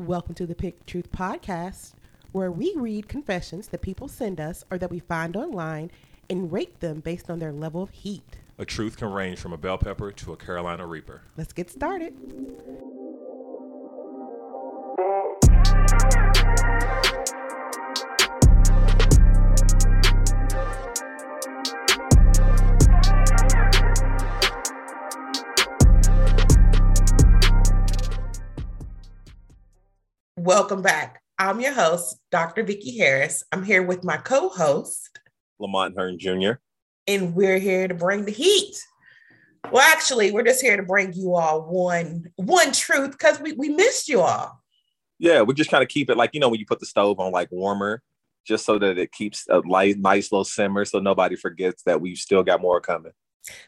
Welcome to the Pick Truth Podcast, where we read confessions that people send us or that we find online and rate them based on their level of heat. A truth can range from a bell pepper to a Carolina Reaper. Let's get started. Welcome back. I'm your host, Dr. Vicki Harris. I'm here with my co-host, Lamont Hearn Jr. and we're here to bring the heat. Well, actually, we're just here to bring you all one one truth because we, we missed you all. Yeah, we just kind of keep it like you know when you put the stove on like warmer, just so that it keeps a light, nice little simmer, so nobody forgets that we've still got more coming.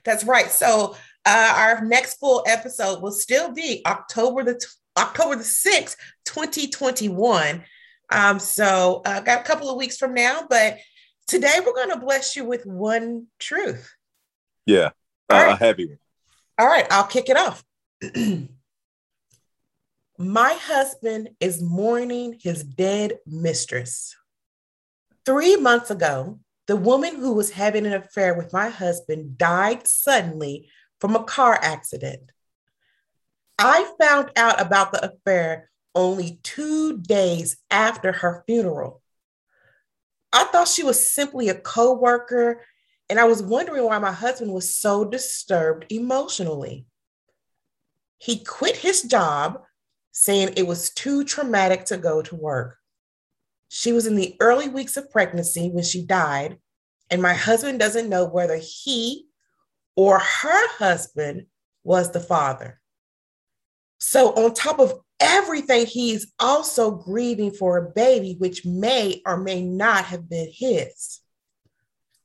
That's right. So uh, our next full episode will still be October the October the sixth, twenty twenty one. Um, so I uh, got a couple of weeks from now, but today we're going to bless you with one truth. Yeah, uh, right. a heavy one. All right, I'll kick it off. My husband is mourning his dead mistress. Three months ago, the woman who was having an affair with my husband died suddenly from a car accident. I found out about the affair only two days after her funeral. I thought she was simply a co worker and I was wondering why my husband was so disturbed emotionally. He quit his job, saying it was too traumatic to go to work. She was in the early weeks of pregnancy when she died, and my husband doesn't know whether he or her husband was the father. So, on top of everything, he's also grieving for a baby, which may or may not have been his.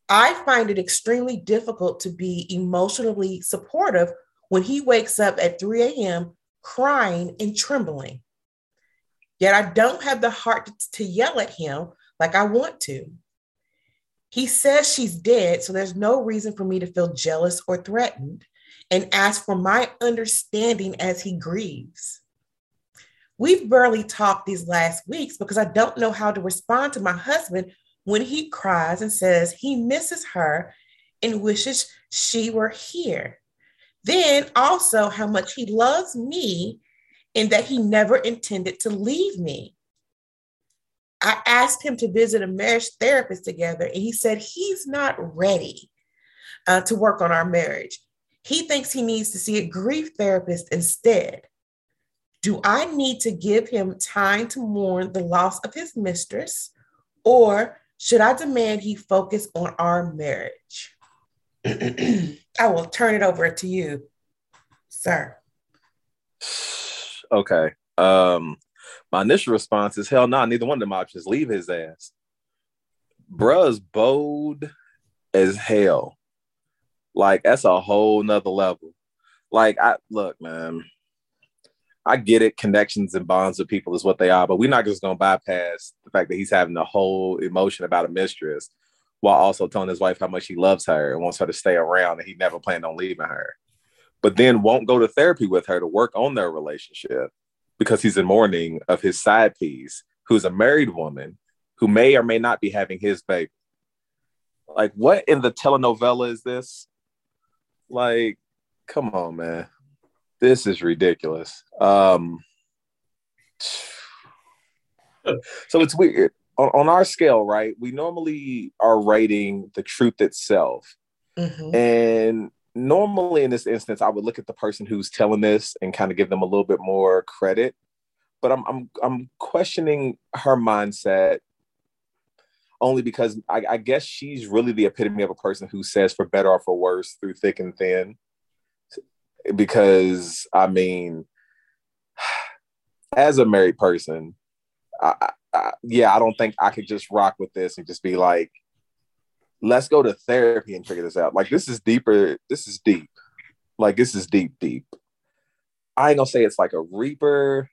I find it extremely difficult to be emotionally supportive when he wakes up at 3 a.m. crying and trembling. Yet I don't have the heart to yell at him like I want to. He says she's dead, so there's no reason for me to feel jealous or threatened and ask for my understanding as he grieves. We've barely talked these last weeks because I don't know how to respond to my husband when he cries and says he misses her and wishes she were here. Then also how much he loves me and that he never intended to leave me. I asked him to visit a marriage therapist together, and he said he's not ready uh, to work on our marriage. He thinks he needs to see a grief therapist instead. Do I need to give him time to mourn the loss of his mistress, or should I demand he focus on our marriage? I will turn it over to you, sir. Okay. Um, my initial response is hell no, nah, neither one of them options. Leave his ass. Bruh's bold as hell. Like that's a whole nother level. Like I look, man. I get it. Connections and bonds with people is what they are, but we're not just gonna bypass the fact that he's having a whole emotion about a mistress while also telling his wife how much he loves her and wants her to stay around and he never planned on leaving her. But then won't go to therapy with her to work on their relationship because he's in mourning of his side piece, who's a married woman who may or may not be having his baby. Like, what in the telenovela is this? Like, come on, man. This is ridiculous. Um, so it's weird. On, on our scale, right? We normally are rating the truth itself. Mhm. And normally in this instance, I would look at the person who's telling this and kind of give them a little bit more credit. But I'm I'm I'm questioning her mindset only because I, I guess she's really the epitome of a person who says for better or for worse through thick and thin. Because I mean, as a married person, I, I, yeah, I don't think I could just rock with this and just be like, let's go to therapy and figure this out. Like this is deeper. This is deep. Like this is deep, deep. I ain't gonna say it's like a reaper.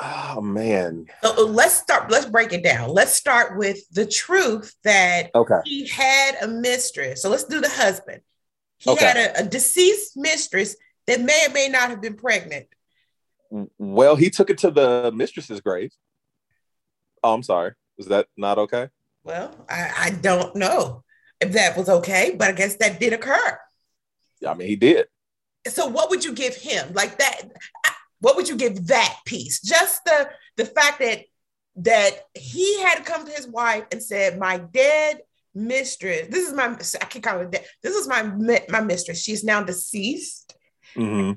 Oh man. So uh, let's start. Let's break it down. Let's start with the truth that Okay. he had a mistress. So let's do the husband. He Okay. had a, a deceased mistress that may or may not have been pregnant. Well, he took it to the mistress's grave. Oh, I'm sorry. Is that not okay? Well, I, I don't know if that was okay, but I guess that did occur. I mean, he did. So, what would you give him? Like that? What would you give that piece? Just the the fact that that he had come to his wife and said, "My dead mistress. This is my. I can call it that. This is my my mistress. She's now deceased, hmm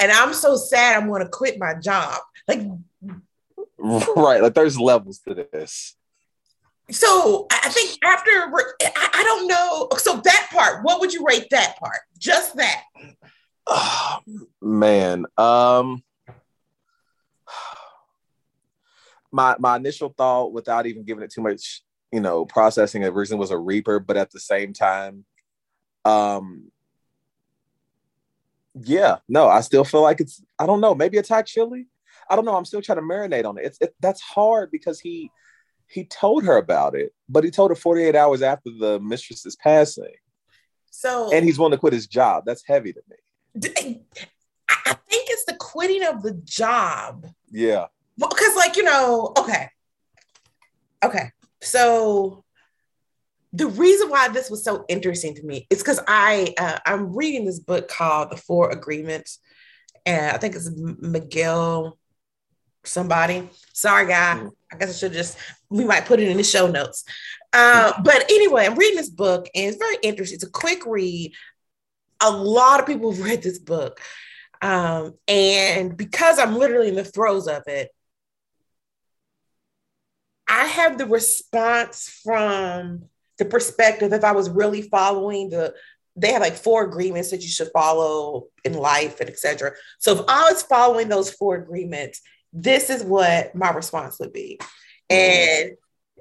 and I'm so sad. I'm going to quit my job. Like, Right. Like there's levels to this. so I think after I, I don't know. So that part, what would you rate that part? Just that. Oh, man. Um my my initial thought without even giving it too much, you know, processing of reason was a reaper, but at the same time, um yeah, no, I still feel like it's I don't know, maybe a Thai chili. I don't know. I'm still trying to marinate on it. It's it, that's hard because he he told her about it, but he told her 48 hours after the mistress's passing, So and he's willing to quit his job. That's heavy to me. I think it's the quitting of the job. Yeah. Because like you know okay. Okay. So the reason why this was so interesting to me is because i uh, i'm reading this book called the four agreements and i think it's miguel somebody. Sorry guy. Mhm. i guess i should just we might put it in the show notes. Uh, but anyway i'm reading this book and it's very interesting. It's a quick read. A lot of people have read this book. Um, and because i'm literally in the throes of it I have the response from the perspective if I was really following the they have like four agreements that you should follow in life and etc. So if I was following those four agreements, this is what my response would be. And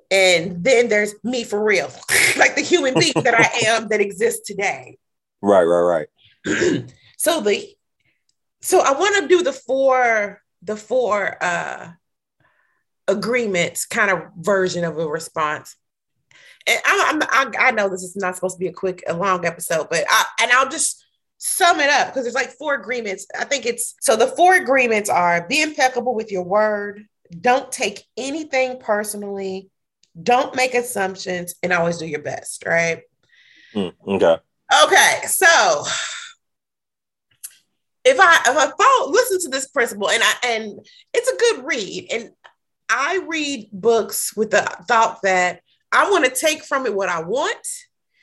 and then there's me for real, like the human being that I am that exists today. Right, right, right. so the so I want to do the four the four uh agreements kind of version of a response. And I, I'm, I, I know this is not supposed to be a quick, a long episode, but I, and I'll just sum it up because there's like four agreements. I think it's so the four agreements are be impeccable with your word, don't take anything personally, don't make assumptions, and always do your best, right? Mm, okay. Okay, so if I if I follow listen to this principle and I and it's a good read and I read books with the thought that I want to take from it what I want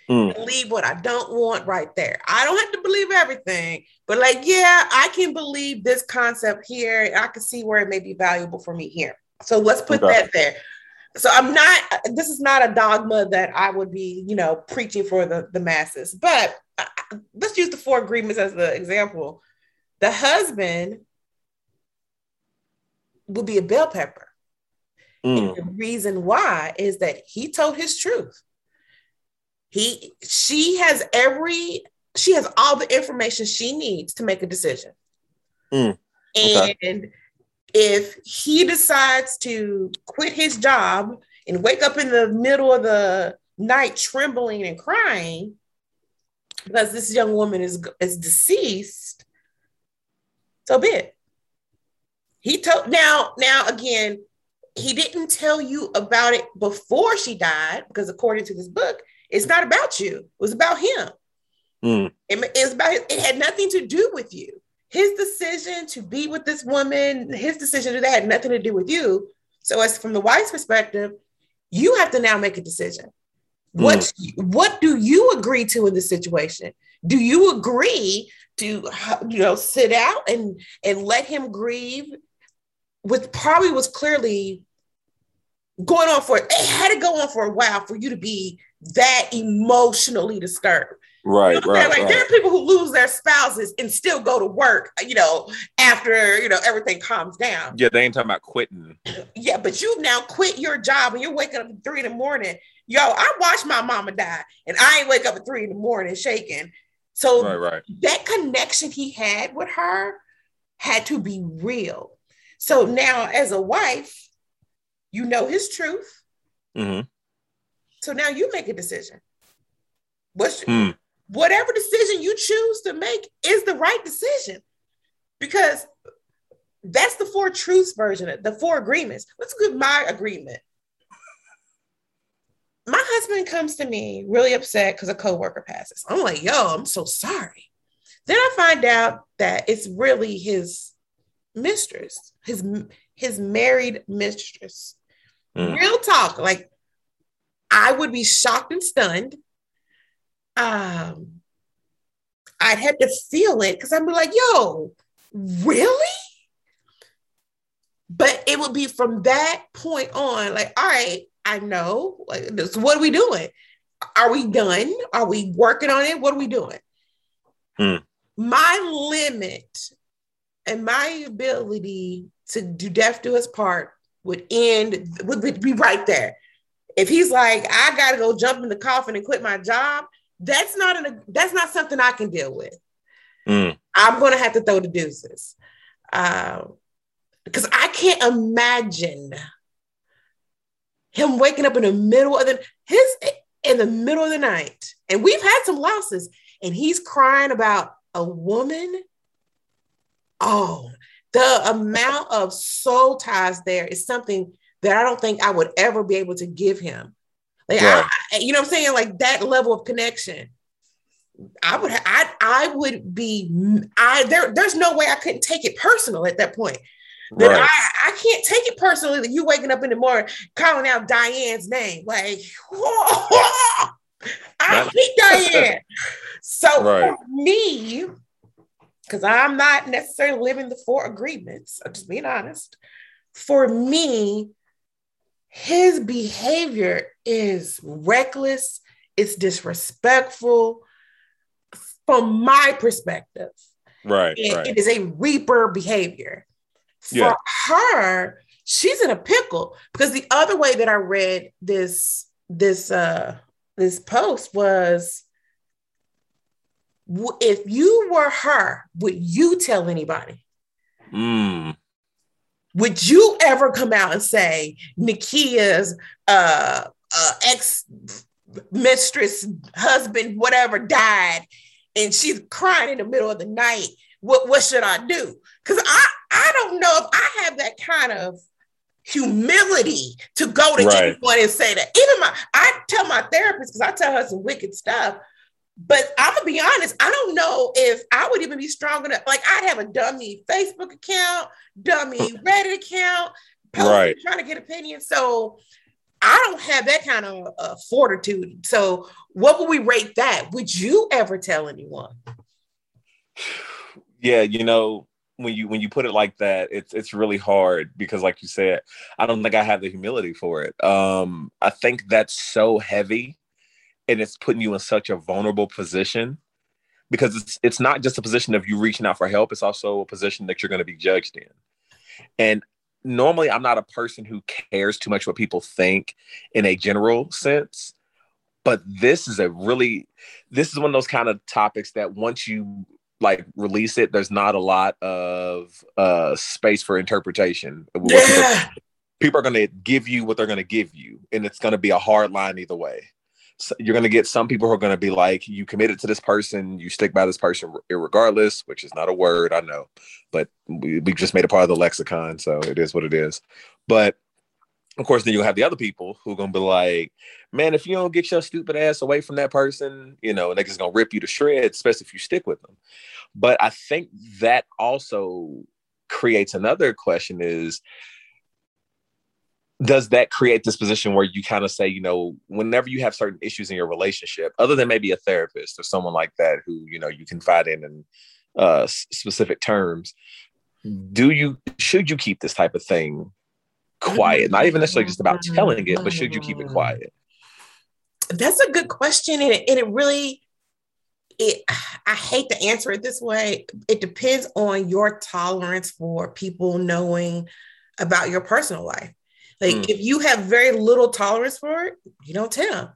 Mm. and leave what I don't want right there. I don't have to believe everything, but like, yeah, I can believe this concept here. and I can see where it may be valuable for me here. So let's put Okay. that there. So I'm not, this is not a dogma that I would be, you know, preaching for the, the masses, but uh, let's use the four agreements as the example. The husband will be a bell pepper. Mm. And the reason why is that he told his truth. He she has every she has all the information she needs to make a decision. Mm, And okay. if he decides to quit his job and wake up in the middle of the night trembling and crying because this young woman is is deceased, so be it. He told now now again he didn't tell you about it before she died because according to this book it's not about you. It was about him. Mm. it, was about it had nothing to do with you. His decision to be with this woman his decision to that had nothing to do with you. So as from the wife's perspective you have to now make a decision. What what do you agree to in this situation? Do you agree to you know sit out and and let him grieve? With probably was clearly going on for it had to go on for a while for you to be that emotionally disturbed Right, you know, right, like there are people who lose their spouses and still go to work you know after you know everything calms down Yeah, they ain't talking about quitting. yeah but you now quit your job and you're waking up at three in the morning yo i watched my mama die and i ain't wake up at three in the morning shaking so Right, right. that connection he had with her had to be real. So now, as a wife, you know his truth. hmm So now you make a decision. What's, Hmm. Whatever decision you choose to make is the right decision. Because that's the four truths version, of the four agreements. Let's get my agreement. My husband comes to me really upset because a coworker passes. I'm like, yo, I'm so sorry. Then I find out that it's really his mistress, his his married mistress. Mm. Real talk, like I would be shocked and stunned. Um, I'd have to feel it because I'd be like, yo, really? But it would be from that point on, like, all right, I know. Like, this, what are we doing? Are we done? Are we working on it? What are we doing? Hmm. My limit and my ability to do death do his part would end, would be right there. If he's like, I gotta go jump in the coffin and quit my job, that's not an that's not something I can deal with. Mm. I'm gonna have to throw the deuces. Uh, because I can't imagine him waking up in the middle of the his in the middle of the night. And we've had some losses, and he's crying about a woman. Oh, the amount of soul ties there is something that I don't think I would ever be able to give him. Like yeah. I, you know what I'm saying? Like that level of connection. I would I I would be I there there's no way I couldn't take it personal at that point. That right. I, I can't take it personally that you waking up in the morning calling out Diane's name. Like, I hate Diane. So right. for me, because I'm not necessarily living the four agreements, I'm just being honest. For me, his behavior is reckless, it's disrespectful from my perspective. Right, right. It is a reaper behavior. For yeah. her, she's in a pickle because the other way that I read this this uh this post was if you were her, would you tell anybody? Mm. Would you ever come out and say Nikia's uh, uh, ex mistress, husband, whatever died, and she's crying in the middle of the night? What what should I do? Because I I don't know if I have that kind of humility to go to right. anyone and say that. Even my I tell my therapist because I tell her some wicked stuff. But I'm gonna be honest, I don't know if I would even be strong enough. Like I'd have a dummy Facebook account, dummy Reddit account, right. trying to get opinions. So I don't have that kind of uh, fortitude. So what would we rate that? Would you ever tell anyone? Yeah, you know, when you when you put it like that, it's it's really hard because, like you said, I don't think I have the humility for it. Um, I think that's so heavy and it's putting you in such a vulnerable position because it's it's not just a position of you reaching out for help it's also a position that you're going to be judged in. And normally i'm not a person who cares too much what people think in a general sense but this is a really this is one of those kind of topics that once you like release it there's not a lot of uh space for interpretation. Yeah. people, people are going to give you what they're going to give you and it's going to be a hard line either way you're going to get some people who are going to be like, you committed to this person, you stick by this person regardless, which is not a word, I know, but we, we just made a part of the lexicon. So it is what it is. But of course, then you'll have the other people who are going to be like, man, if you don't get your stupid ass away from that person, you know, they're just going to rip you to shreds, especially if you stick with them. But I think that also creates another question is, does that create this position where you kind of say, you know, whenever you have certain issues in your relationship, other than maybe a therapist or someone like that who, you know, you confide in in uh, specific terms, do you, should you keep this type of thing quiet? Not even necessarily just about telling it, but should you keep it quiet? That's a good question. And it, and it really, it, I hate to answer it this way. It depends on your tolerance for people knowing about your personal life like mm. if you have very little tolerance for it, you don't tell.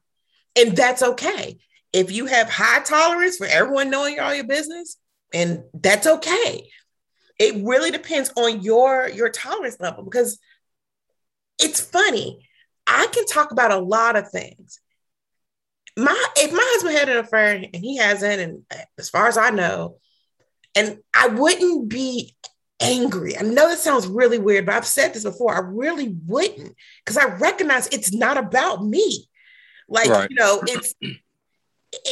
And that's okay. If you have high tolerance for everyone knowing all your business, and that's okay. It really depends on your your tolerance level because it's funny. I can talk about a lot of things. My if my husband had an affair and he hasn't, and as far as I know, and I wouldn't be angry. I know this sounds really weird, but I've said this before. I really wouldn't because I recognize it's not about me. Like, right. you know, it's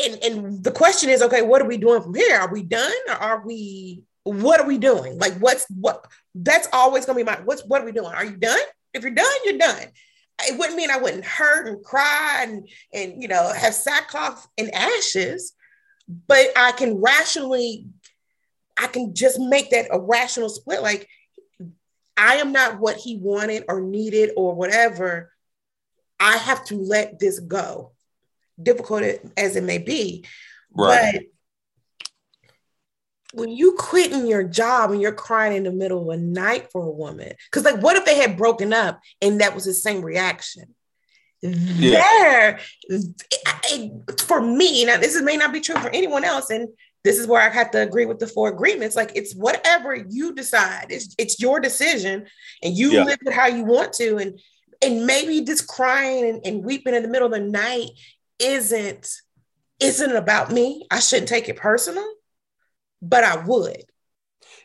and, and the question is, okay, what are we doing from here? Are we done or are we what are we doing? Like what's what that's always gonna be my what's what are we doing? Are you done? If you're done, you're done. It wouldn't mean I wouldn't hurt and cry and and you know have sackcloth and ashes, but I can rationally, I can just make that a rational split. Like I am not what he wanted or needed or whatever. I have to let this go, difficult as it may be. Right. But when you quitting your job and you're crying in the middle of a night for a woman, because like, what if they had broken up and that was the same reaction? Yeah. There, it, for me, now this may not be true for anyone else, and this is where I have to agree with the four agreements. Like it's whatever you decide. It's it's your decision, and you yeah. live it how you want to. And and maybe just crying and, and weeping in the middle of the night isn't isn't about me. I shouldn't take it personal but I would.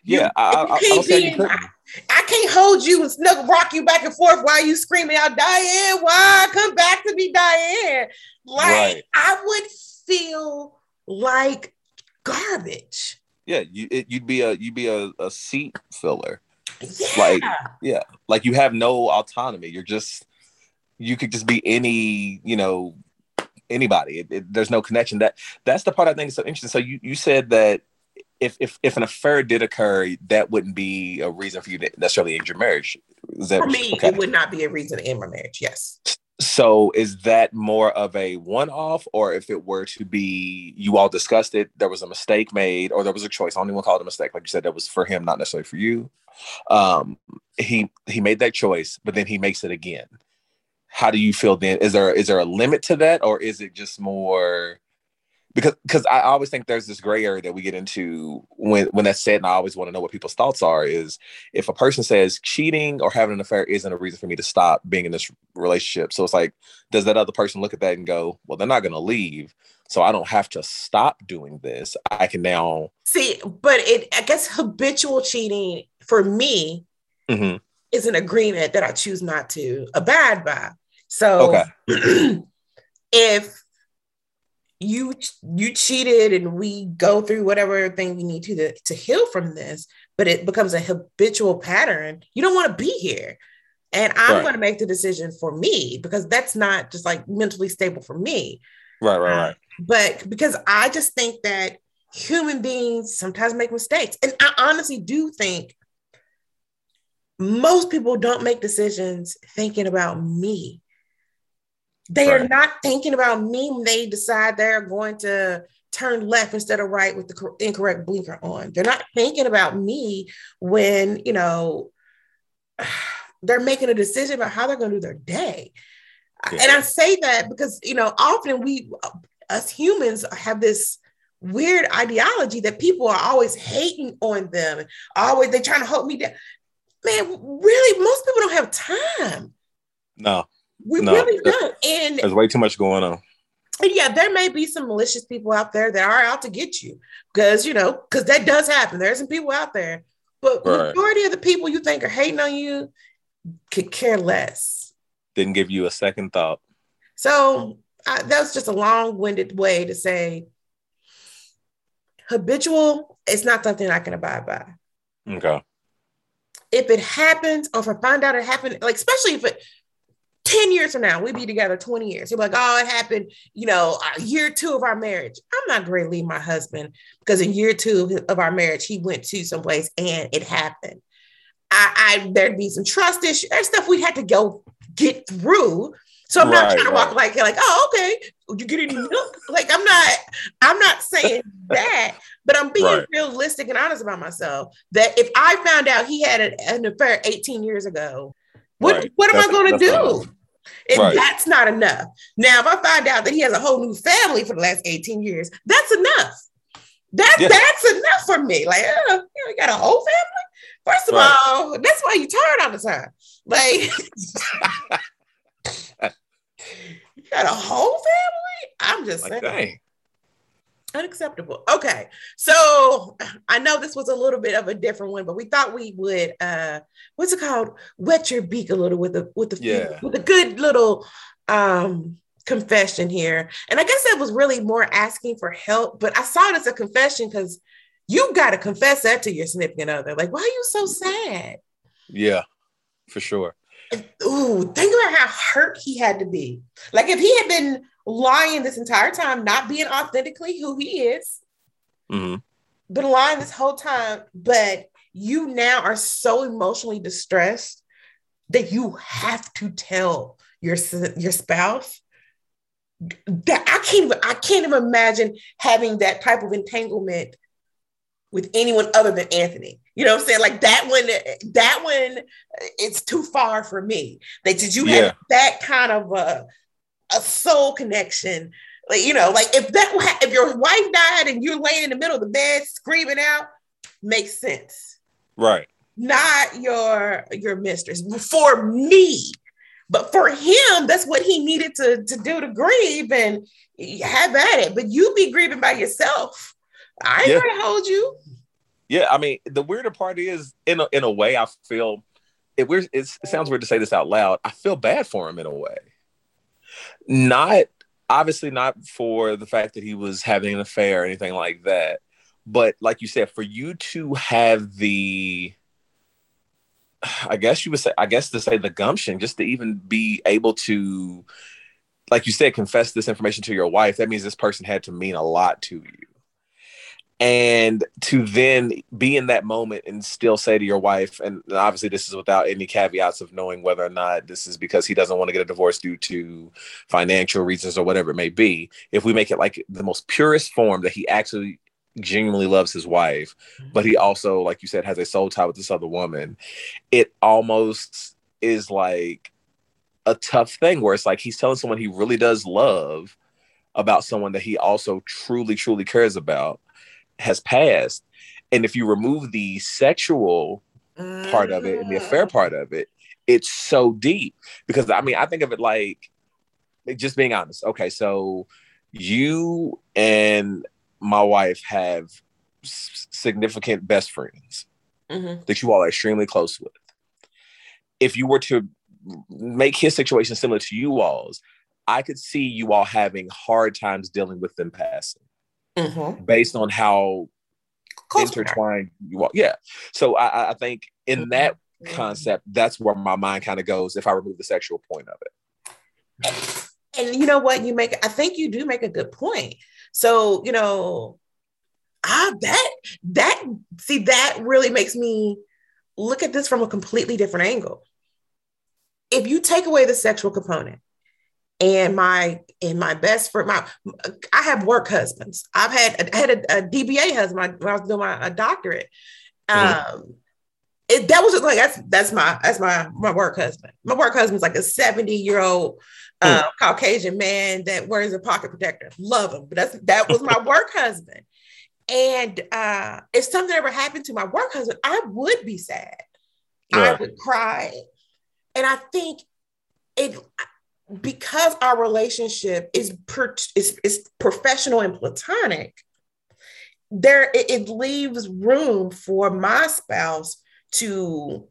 Yeah, you, I, I, I, I, I, can't hold you and snuggle rock you back and forth while you screaming out, Diane, why come back to me, Diane? Like right. I would feel like garbage. Yeah, you it, you'd be a you'd be a, a seat filler. Yeah. Like yeah, like you have no autonomy. You're just you could just be any you know anybody. It, it, there's no connection. That that's the part I think is so interesting. So you you said that if if if an affair did occur, that wouldn't be a reason for you to necessarily end your marriage. That, for me, okay. it would not be a reason to end my marriage. Yes. So is that more of a one-off, or if it were to be you all discussed it, there was a mistake made, or there was a choice? I don't even call it a mistake, like you said, that was for him, not necessarily for you. Um, he he made that choice, but then he makes it again. How do you feel then? Is there is there a limit to that, or is it just more? Because because I always think there's this gray area that we get into when when that's said, and I always want to know what people's thoughts are. Is if a person says cheating or having an affair isn't a reason for me to stop being in this relationship, so it's like, does that other person look at that and go, well, they're not going to leave, so I don't have to stop doing this. I can now see, but it I guess habitual cheating for me mm-hmm. is an agreement that I choose not to abide by. So okay. if you you cheated and we go through whatever thing we need to, to to heal from this but it becomes a habitual pattern. You don't want to be here. And i'm right. going to make the decision for me because that's not just like mentally stable for me. Right right um, right. but because i just think that human beings sometimes make mistakes. And i honestly do think most people don't make decisions thinking about me they right. are not thinking about me when they decide they're going to turn left instead of right with the incorrect blinker on. They're not thinking about me when, you know, they're making a decision about how they're going to do their day. Yeah. And I say that because, you know, often we, us humans, have this weird ideology that people are always hating on them. Always, they're trying to hold me down. Man, really, most people don't have time. No. We no, really don't. And there's way too much going on. yeah, there may be some malicious people out there that are out to get you because you know, because that does happen. There's some people out there, but right. majority of the people you think are hating on you could care less. Didn't give you a second thought. So I, that was just a long-winded way to say habitual. It's not something I can abide by. Okay. If it happens, or if I find out it happened, like especially if it 10 years from now, we'd be together 20 years. You're like, oh, it happened, you know, uh, year two of our marriage. I'm not going to leave my husband because in year two of our marriage, he went to someplace and it happened. I, I there'd be some trust issues. There's stuff we had to go get through. So I'm right, not trying to walk like like, oh, okay. You get any milk? like I'm not, I'm not saying that, but I'm being right. realistic and honest about myself. That if I found out he had an, an affair 18 years ago, what right. what am that's, I going to do? And right. that's not enough. Now, if I find out that he has a whole new family for the last 18 years, that's enough. That yeah. that's enough for me. Like, uh, you, you got a whole family. First of right. all, that's why you tired all the time. Like, you got a whole family. I'm just like, saying. Dang. Unacceptable. Okay. So I know this was a little bit of a different one, but we thought we would uh what's it called? Wet your beak a little with a with the Yeah. with a good little um confession here. And I guess that was really more asking for help, but I saw it as a confession because you gotta confess that to your significant other. Like, why are you so sad? Yeah, for sure. Ooh, think about how hurt he had to be. Like if he had been lying this entire time, not being authentically who he is, hmm been lying this whole time, but you now are so emotionally distressed that you have to tell your your spouse that I can't even I can't even imagine having that type of entanglement with anyone other than Anthony. You know what I'm saying? Like that one, that one, it's too far for me. That did you Yeah. have that kind of a, a soul connection? Like, you know, like if that if your wife died and you're laying in the middle of the bed screaming out, makes sense. Right. Not your your mistress. For me, but for him, that's what he needed to, to do to grieve and have at it. But you be grieving by yourself. I ain't Yeah. gonna hold you. Yeah, I mean, the weirder part is, in a, in a way, I feel it. Weird. It sounds weird to say this out loud. I feel bad for him in a way. Not obviously not for the fact that he was having an affair or anything like that, but like you said, for you to have the, I guess you would say, I guess to say the gumption, just to even be able to, like you said, confess this information to your wife. That means this person had to mean a lot to you and to then be in that moment and still say to your wife and obviously this is without any caveats of knowing whether or not this is because he doesn't want to get a divorce due to financial reasons or whatever it may be. If we make it like the most purest form that he actually genuinely loves his wife mm-hmm. but he also like you said has a soul tie with this other woman it almost is like a tough thing where it's like he's telling someone he really does love about someone that he also truly truly cares about has passed. And if you remove the sexual part of it and the affair part of it, it's so deep. Because I mean, I think of it like just being honest. Okay, so you and my wife have significant best friends Mhm. that you all are extremely close with. If you were to make his situation similar to you all's, I could see you all having hard times dealing with them passing Mhm. based on how intertwined you are. Yeah. So I, I- think in Mhm. that concept, that's where my mind kind of goes if I remove the sexual point of it. And you know what? You make I think you do make a good point. So, you know, ah that that see that really makes me look at this from a completely different angle. If you take away the sexual component and my and my best friend, my I have work husbands. I've had I had a, a DBA husband when I was doing my a doctorate. Um it, that was just like that's that's my that's my my work husband. My work husband's like a 70 year old uh, Caucasian man that wears a pocket protector. Love him, but that's that was my work husband. And uh, if something ever happened to my work husband, I would be sad. I would cry, and I think it because our relationship is per, is, is professional and platonic. There, it, it leaves room for my spouse to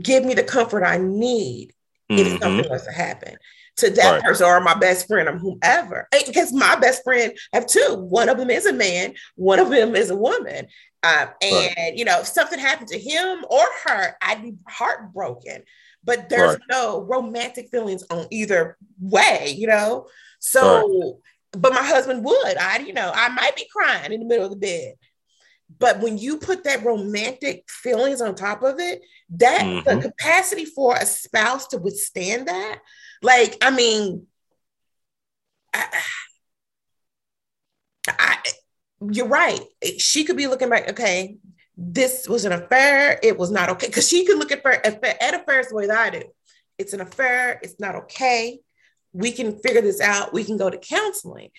give me the comfort I need if Mhm. something was to happen to that Right. person or my best friend or whomever. Because my best friend have two. One of them is a man, one of them is a woman. Um, and you know, if something happened to him or her, I'd be heartbroken. But there's Right. no romantic feelings on either way, you know. So, but my husband would. I, you know, I might be crying in the middle of the bed. But when you put that romantic feelings on top of it, that the Mhm. capacity for a spouse to withstand that, like, I mean, I, I, you're right. She could be looking back, okay, this was an affair. It was not okay. Because she could look at, at affairs the way that I do. It's an affair. It's not okay. We can figure this out. We can go to counseling.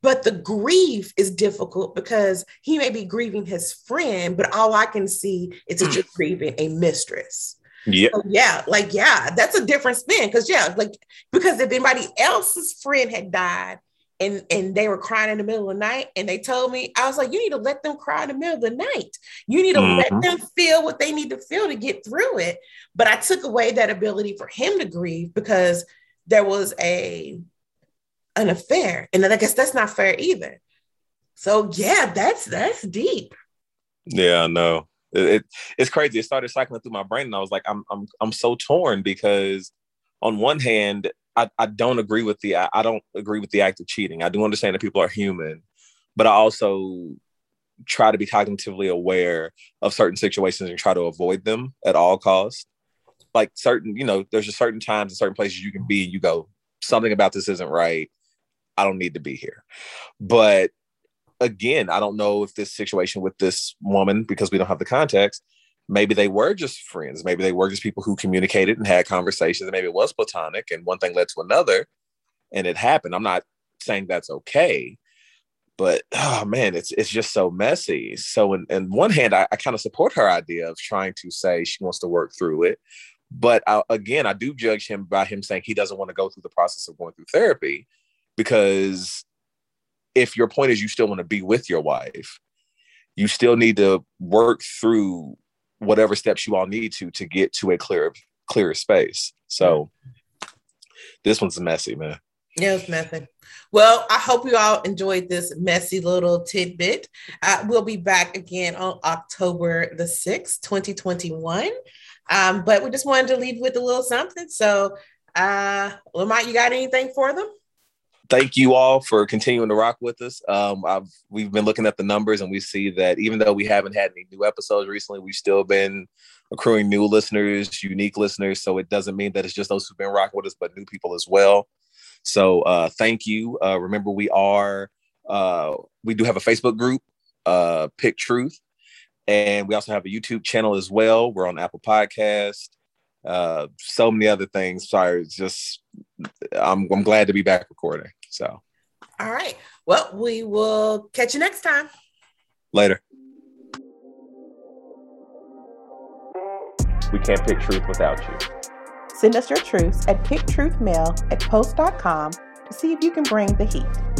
But the grief is difficult because he may be grieving his friend, but all I can see is that you're grieving a mistress. Yeah. So yeah, like yeah, that's a different spin. Because yeah, like because if anybody else's friend had died and and they were crying in the middle of the night and they told me i was like you need to let them cry in the middle of the night. You need to mm-hmm. let them feel what they need to feel to get through it. But i took away that ability for him to grieve because there was a an affair. And i guess that's not fair either. So yeah that's that's deep. Yeah no it, it, it's crazy. It started cycling through my brain and i was like i'm i'm i'm so torn because on one hand I, I don't agree with the I don't agree with the act of cheating. I do understand that people are human, but I also try to be cognitively aware of certain situations and try to avoid them at all costs. Like certain, you know, there's just certain times and certain places you can be and you go, something about this isn't right. I don't need to be here. But again, I don't know if this situation with this woman, because we don't have the context, maybe they were just friends. Maybe they were just people who communicated and had conversations. And maybe it was platonic and one thing led to another and it happened. I'm not saying that's okay, but oh man, it's it's just so messy. So in, in one hand, I, I kind of support her idea of trying to say she wants to work through it. But I, again, I do judge him by him saying he doesn't want to go through the process of going through therapy because if your point is you still want to be with your wife, you still need to work through whatever steps you all need to to get to a clear clearer space. So this one's messy, man. Yeah, it's messy. Well, I hope you all enjoyed this messy little tidbit. Uh, we'll be back again on October the 6th, 2021. Um, but we just wanted to leave with a little something. So, uh, Lamont, you got anything for them? Thank you all for continuing to rock with us. Um, I've we've been looking at the numbers and we see that even though we haven't had any new episodes recently, we've still been accruing new listeners, unique listeners. So it doesn't mean that it's just those who've been rocking with us, but new people as well. So uh, thank you. Uh, remember, we are uh, we do have a Facebook group, uh, Pick Truth, and we also have a YouTube channel as well. We're on Apple Podcast uh so many other things sorry just i'm i'm glad to be back recording so, all right. Well, we will catch you next time. Later. We can't pick truth without you. Send us your truths at picktruthmail at post.com to see if you can bring the heat.